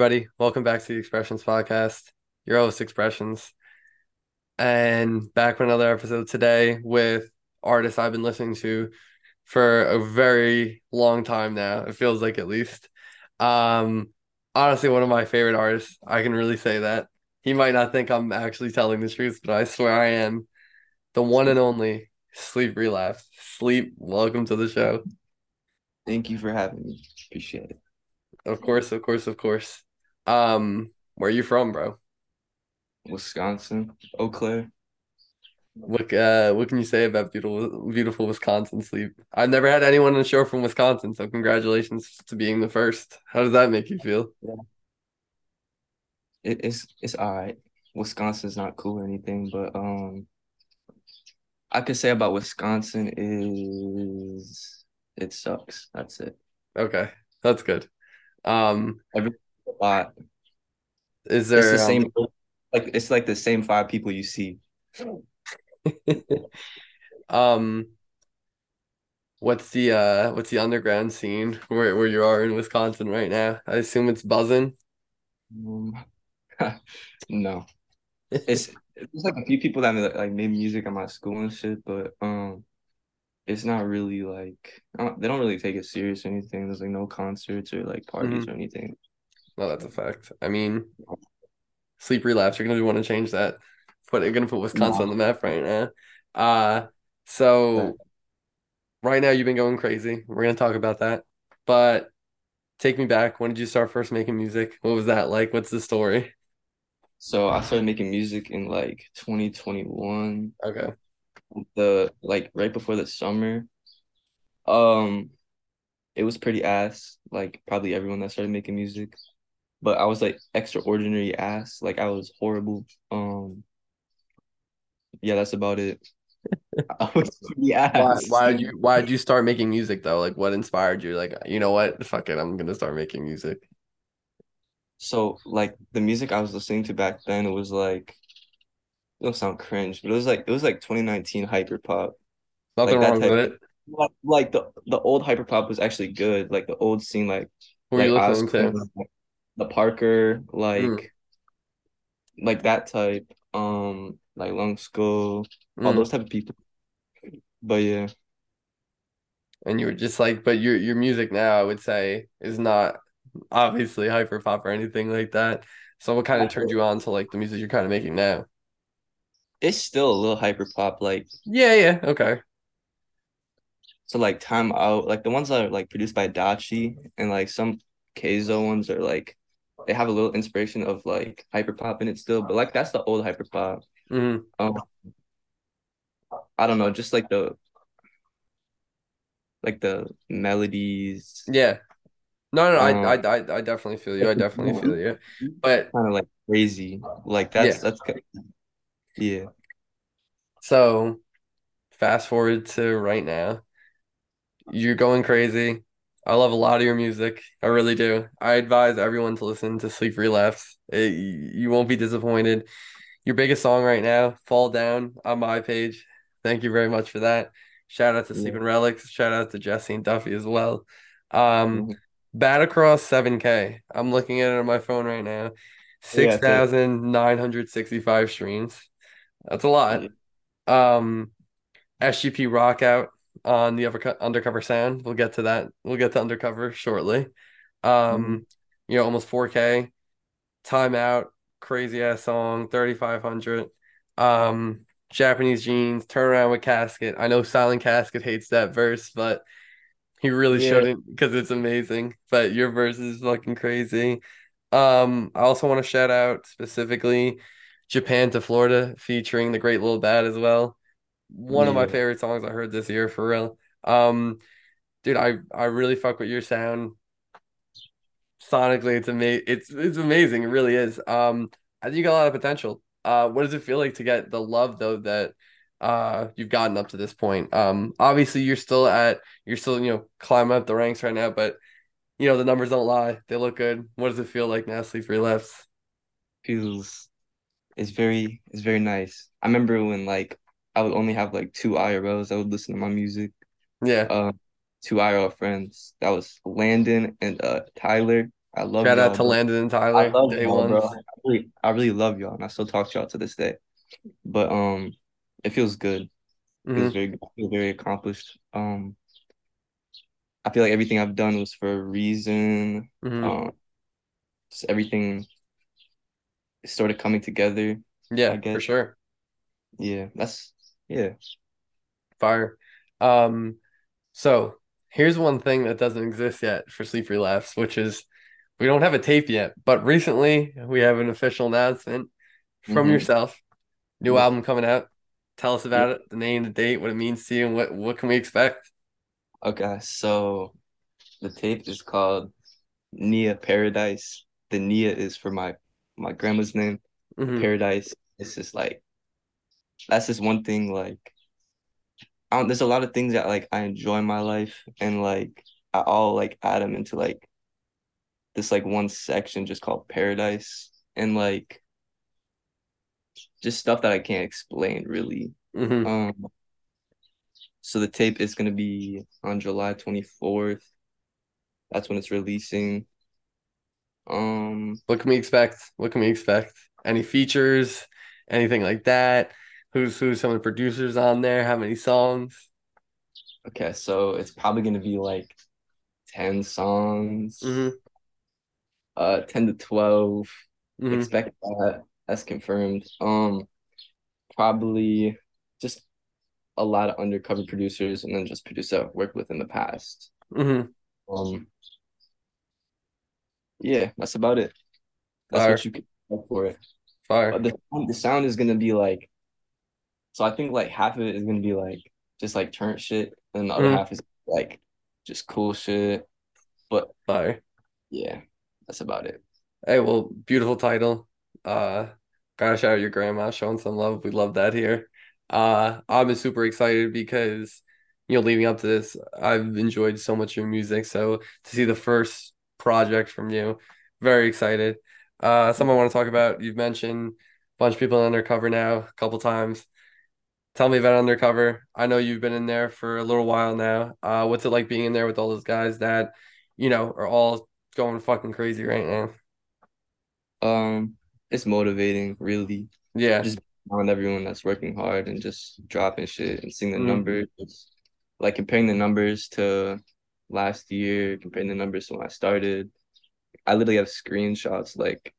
Everybody, welcome back to the Expressions Podcast. Your host Expressions. And back with another episode today with artists I've been listening to for a very long time now. It feels like at least. Um honestly one of my favorite artists. I can really say that. He might not think I'm actually telling the truth, but I swear I am. The one and only Sleep Relapse. Sleep, welcome to the show. Thank you for having me. Appreciate it. Of course, of course, of course. Um, where are you from, bro? Wisconsin, Eau Claire. What uh what can you say about beautiful beautiful Wisconsin sleep? I've never had anyone on the show from Wisconsin, so congratulations to being the first. How does that make you feel? Yeah. It, it's it's all right. Wisconsin's not cool or anything, but um I could say about Wisconsin is it sucks. That's it. Okay, that's good. Um, every lot. Is there it's the same um, like it's like the same five people you see. um what's the uh what's the underground scene where where you are in Wisconsin right now? I assume it's buzzing. Um, no. It's it's like a few people that like made music at my school and shit, but um it's not really like don't, they don't really take it serious or anything. There's like no concerts or like parties mm-hmm. or anything. No, that's a fact. I mean, sleep relapse. You're gonna want to change that. But you're gonna put Wisconsin on the map right now. Uh so right now you've been going crazy. We're gonna talk about that. But take me back. When did you start first making music? What was that like? What's the story? So I started making music in like 2021. Okay the like right before the summer. Um it was pretty ass, like probably everyone that started making music. But I was like extraordinary ass. Like I was horrible. Um yeah, that's about it. I was pretty ass. Why, why did you why did you start making music though? Like what inspired you? Like, you know what? Fuck it, I'm gonna start making music. So like the music I was listening to back then it was like it'll sound cringe, but it was like it was like 2019 hyper pop. Nothing like wrong with it. Like, like the the old hyper pop was actually good. Like the old scene, like Who like, you listening to? The Parker, like mm. like that type. Um, like Long School, mm. all those type of people. But yeah. And you were just like, but your your music now, I would say, is not obviously hyper pop or anything like that. So what kind of turned you on to like the music you're kind of making now? it's still a little hyper pop, like yeah, yeah, okay. So like time out, like the ones that are like produced by Dachi and like some Kayzo ones are like they have a little inspiration of like hyper pop in it still, but like that's the old hyper pop. Mm-hmm. Um, I don't know, just like the like the melodies. Yeah. No, no, um, I, I, I, definitely feel you. I definitely feel you. But kind of like crazy. Like that's yeah. that's yeah. So fast forward to right now. You're going crazy. I love a lot of your music. I really do. I advise everyone to listen to Sleep Relapse. It, you won't be disappointed. Your biggest song right now, Fall Down, on my page. Thank you very much for that. Shout out to yeah. Sleeping Relics. Shout out to Jesse and Duffy as well. Um, mm-hmm. Bad Across 7K. I'm looking at it on my phone right now. 6,965 streams. That's a lot. Um, SGP Rockout on the undercover sound. We'll get to that. We'll get to undercover shortly. Um, mm-hmm. you know, almost 4K. Timeout, crazy ass song, 3500. Um, Japanese jeans, turn around with casket. I know Silent Casket hates that verse, but he really yeah. shouldn't because it's amazing. But your verse is fucking crazy. Um, I also want to shout out specifically Japan to Florida featuring the Great Little Bad as well. One yeah. of my favorite songs I heard this year for real. Um, dude, I I really fuck with your sound. Sonically, it's amazing. It's it's amazing. It really is. Um, I think you got a lot of potential. Uh, what does it feel like to get the love though that uh you've gotten up to this point? Um, obviously you're still at you're still you know climbing up the ranks right now, but you know the numbers don't lie. They look good. What does it feel like now? Sleep relapse feels it's very it's very nice. I remember when like I would only have like two IRLs. I would listen to my music. Yeah. Uh, two IRL friends. That was Landon and uh Tyler. I love Shout out to bro. Landon and Tyler. I love day y'all, bro. I really, I really love y'all, and I still talk to y'all to this day. But um, it feels good. It feels hmm very, I feel very accomplished. Um, I feel like everything I've done was for a reason. hmm Um, just everything is sort of coming together, Yeah, for sure. Yeah, that's yeah. Fire. Um, so here's one thing that doesn't exist yet for Sleep Relapse, which is we don't have a tape yet, but recently we have an official announcement from Mm-hmm. yourself. New Yep. album coming out. Tell us about it, the name, the date, what it means to you, and what what can we expect? Okay, so the tape is called Nia Paradise. The Nia is for my my grandma's name. The hmm Paradise is just like that's just one thing like I don't, there's a lot of things that like I enjoy in my life and like I all like add them into like this like one section just called Paradise and like just stuff that I can't explain really. hmm Um so the tape is gonna be on July 24th. That's when it's releasing. Um What can we expect? What can we expect? Any features? Anything like that? Who's who's some of the producers on there? How many songs? okay, so it's probably gonna be like 10 songs, hmm uh 10 to 12. hmm Expect that. That's confirmed. Um probably just a lot of undercover producers and then just producers I've worked with in the past. hmm Um, yeah, that's about it. That's Fire, what you can for it. fire. But the the sound is gonna be like, so I think like half of it is gonna be like just like turn shit, and the other hmm half is like just cool shit. But Fire. yeah, that's about it. Hey, well, beautiful title. Uh, gotta shout out your grandma showing some love. We love that here. Uh, I'm super excited because, you know, leading up to this, I've enjoyed so much your music. So to see the first project from you, very excited. Uh, something I want to talk about. You've mentioned a bunch of people in Undercover now a couple times. Tell me about Undercover. I know you've been in there for a little while now. Uh, what's it like being in there with all those guys that, you know, are all going fucking crazy right now? Um, it's motivating, really. Yeah. Just on everyone that's working hard and just dropping shit and seeing the Mm, numbers. It's like comparing the numbers to last year, comparing the numbers to when I started. I literally have screenshots like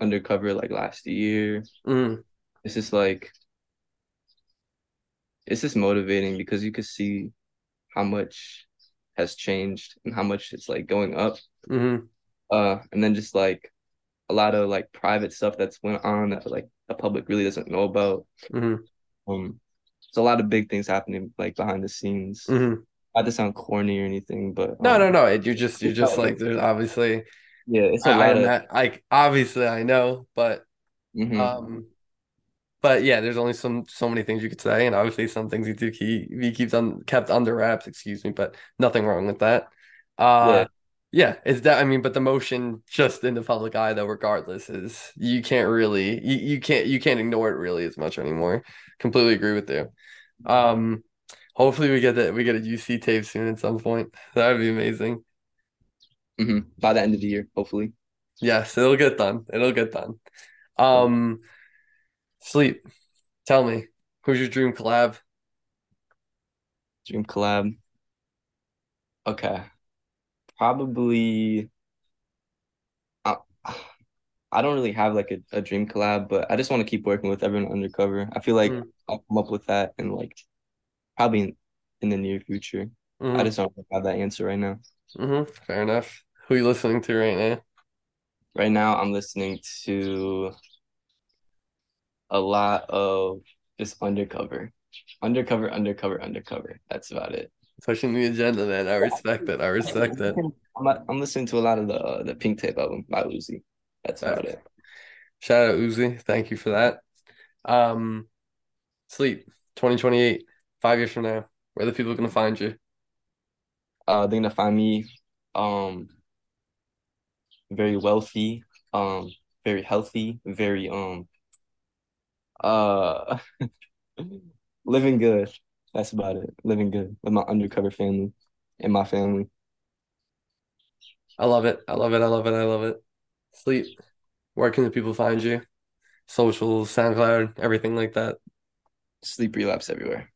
undercover like last year. mm, It's just like it's just motivating because you can see how much has changed and how much it's like going up. mm, Uh, and then just like a lot of like private stuff that's went on that like the public really doesn't know about. mm, Um, so a lot of big things happening like behind the scenes. mm. Not to sound corny or anything, but No, no, um, no. You're just, you're just like, there's obviously, yeah, it's a I lot of. not, obviously I know, but, mhm. um, but yeah, there's only some, so many things you could say, and obviously some things you do keep, he keeps on kept under wraps, excuse me, but nothing wrong with that. Yeah, Uh, yeah, it's that, I mean, but the motion just in the public eye, though, regardless, is you can't really, you, you can't, you can't ignore it really as much anymore. Completely agree with you. Um, hopefully we get that we get a UC tape soon at some point. That would be amazing. hmm By the end of the year, hopefully. Yes, it'll get done. It'll get done. Yeah. Um, sleep. Tell me, who's your dream collab? Dream collab. Okay. Probably I, I don't really have like a, a dream collab, but I just want to keep working with everyone undercover. I feel like Mm, I'll come up with that and like probably in, in the near future. I hmm just don't have that answer right now. hmm Fair enough. Who are you listening to right now? Right now I'm listening to a lot of just undercover. Undercover, undercover, undercover. That's about it. Pushing the agenda, man. I respect it. I respect it. I'm, I'm listening to a lot of the uh, the Pink Tape album by Uzi. That's about Facts. it. Shout out Uzi. Thank you for that. Um, sleep. 2028, five years from now. Where are the people gonna find you? Uh, they're gonna find me um very wealthy, um very healthy, very um uh living good. That's about it. Living good with my undercover family and my family. I love it. I love it. I love it. I love it. Sleep. Where can the people find you? Socials, SoundCloud, everything like that. Sleep relapse everywhere.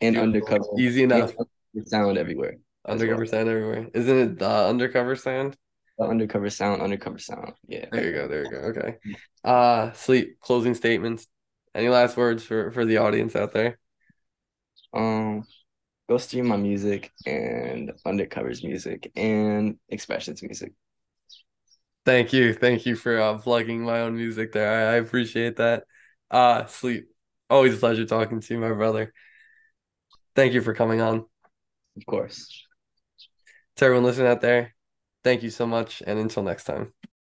And Beautiful. undercover. Easy enough. And sound everywhere. Undercover well. sound everywhere. Isn't it the undercover sound? The undercover sound, undercover sound. Yeah. There you go. There you go. Okay. Uh sleep, closing statements. Any last words for for the audience out there? Um go stream my music and undercovers music and expressions music. Thank you. Thank you for uh, plugging my own music there. I, I appreciate that. Uh sleep. Always a pleasure talking to you, my brother. Thank you for coming on. Of course. To everyone listening out there, thank you so much. And until next time.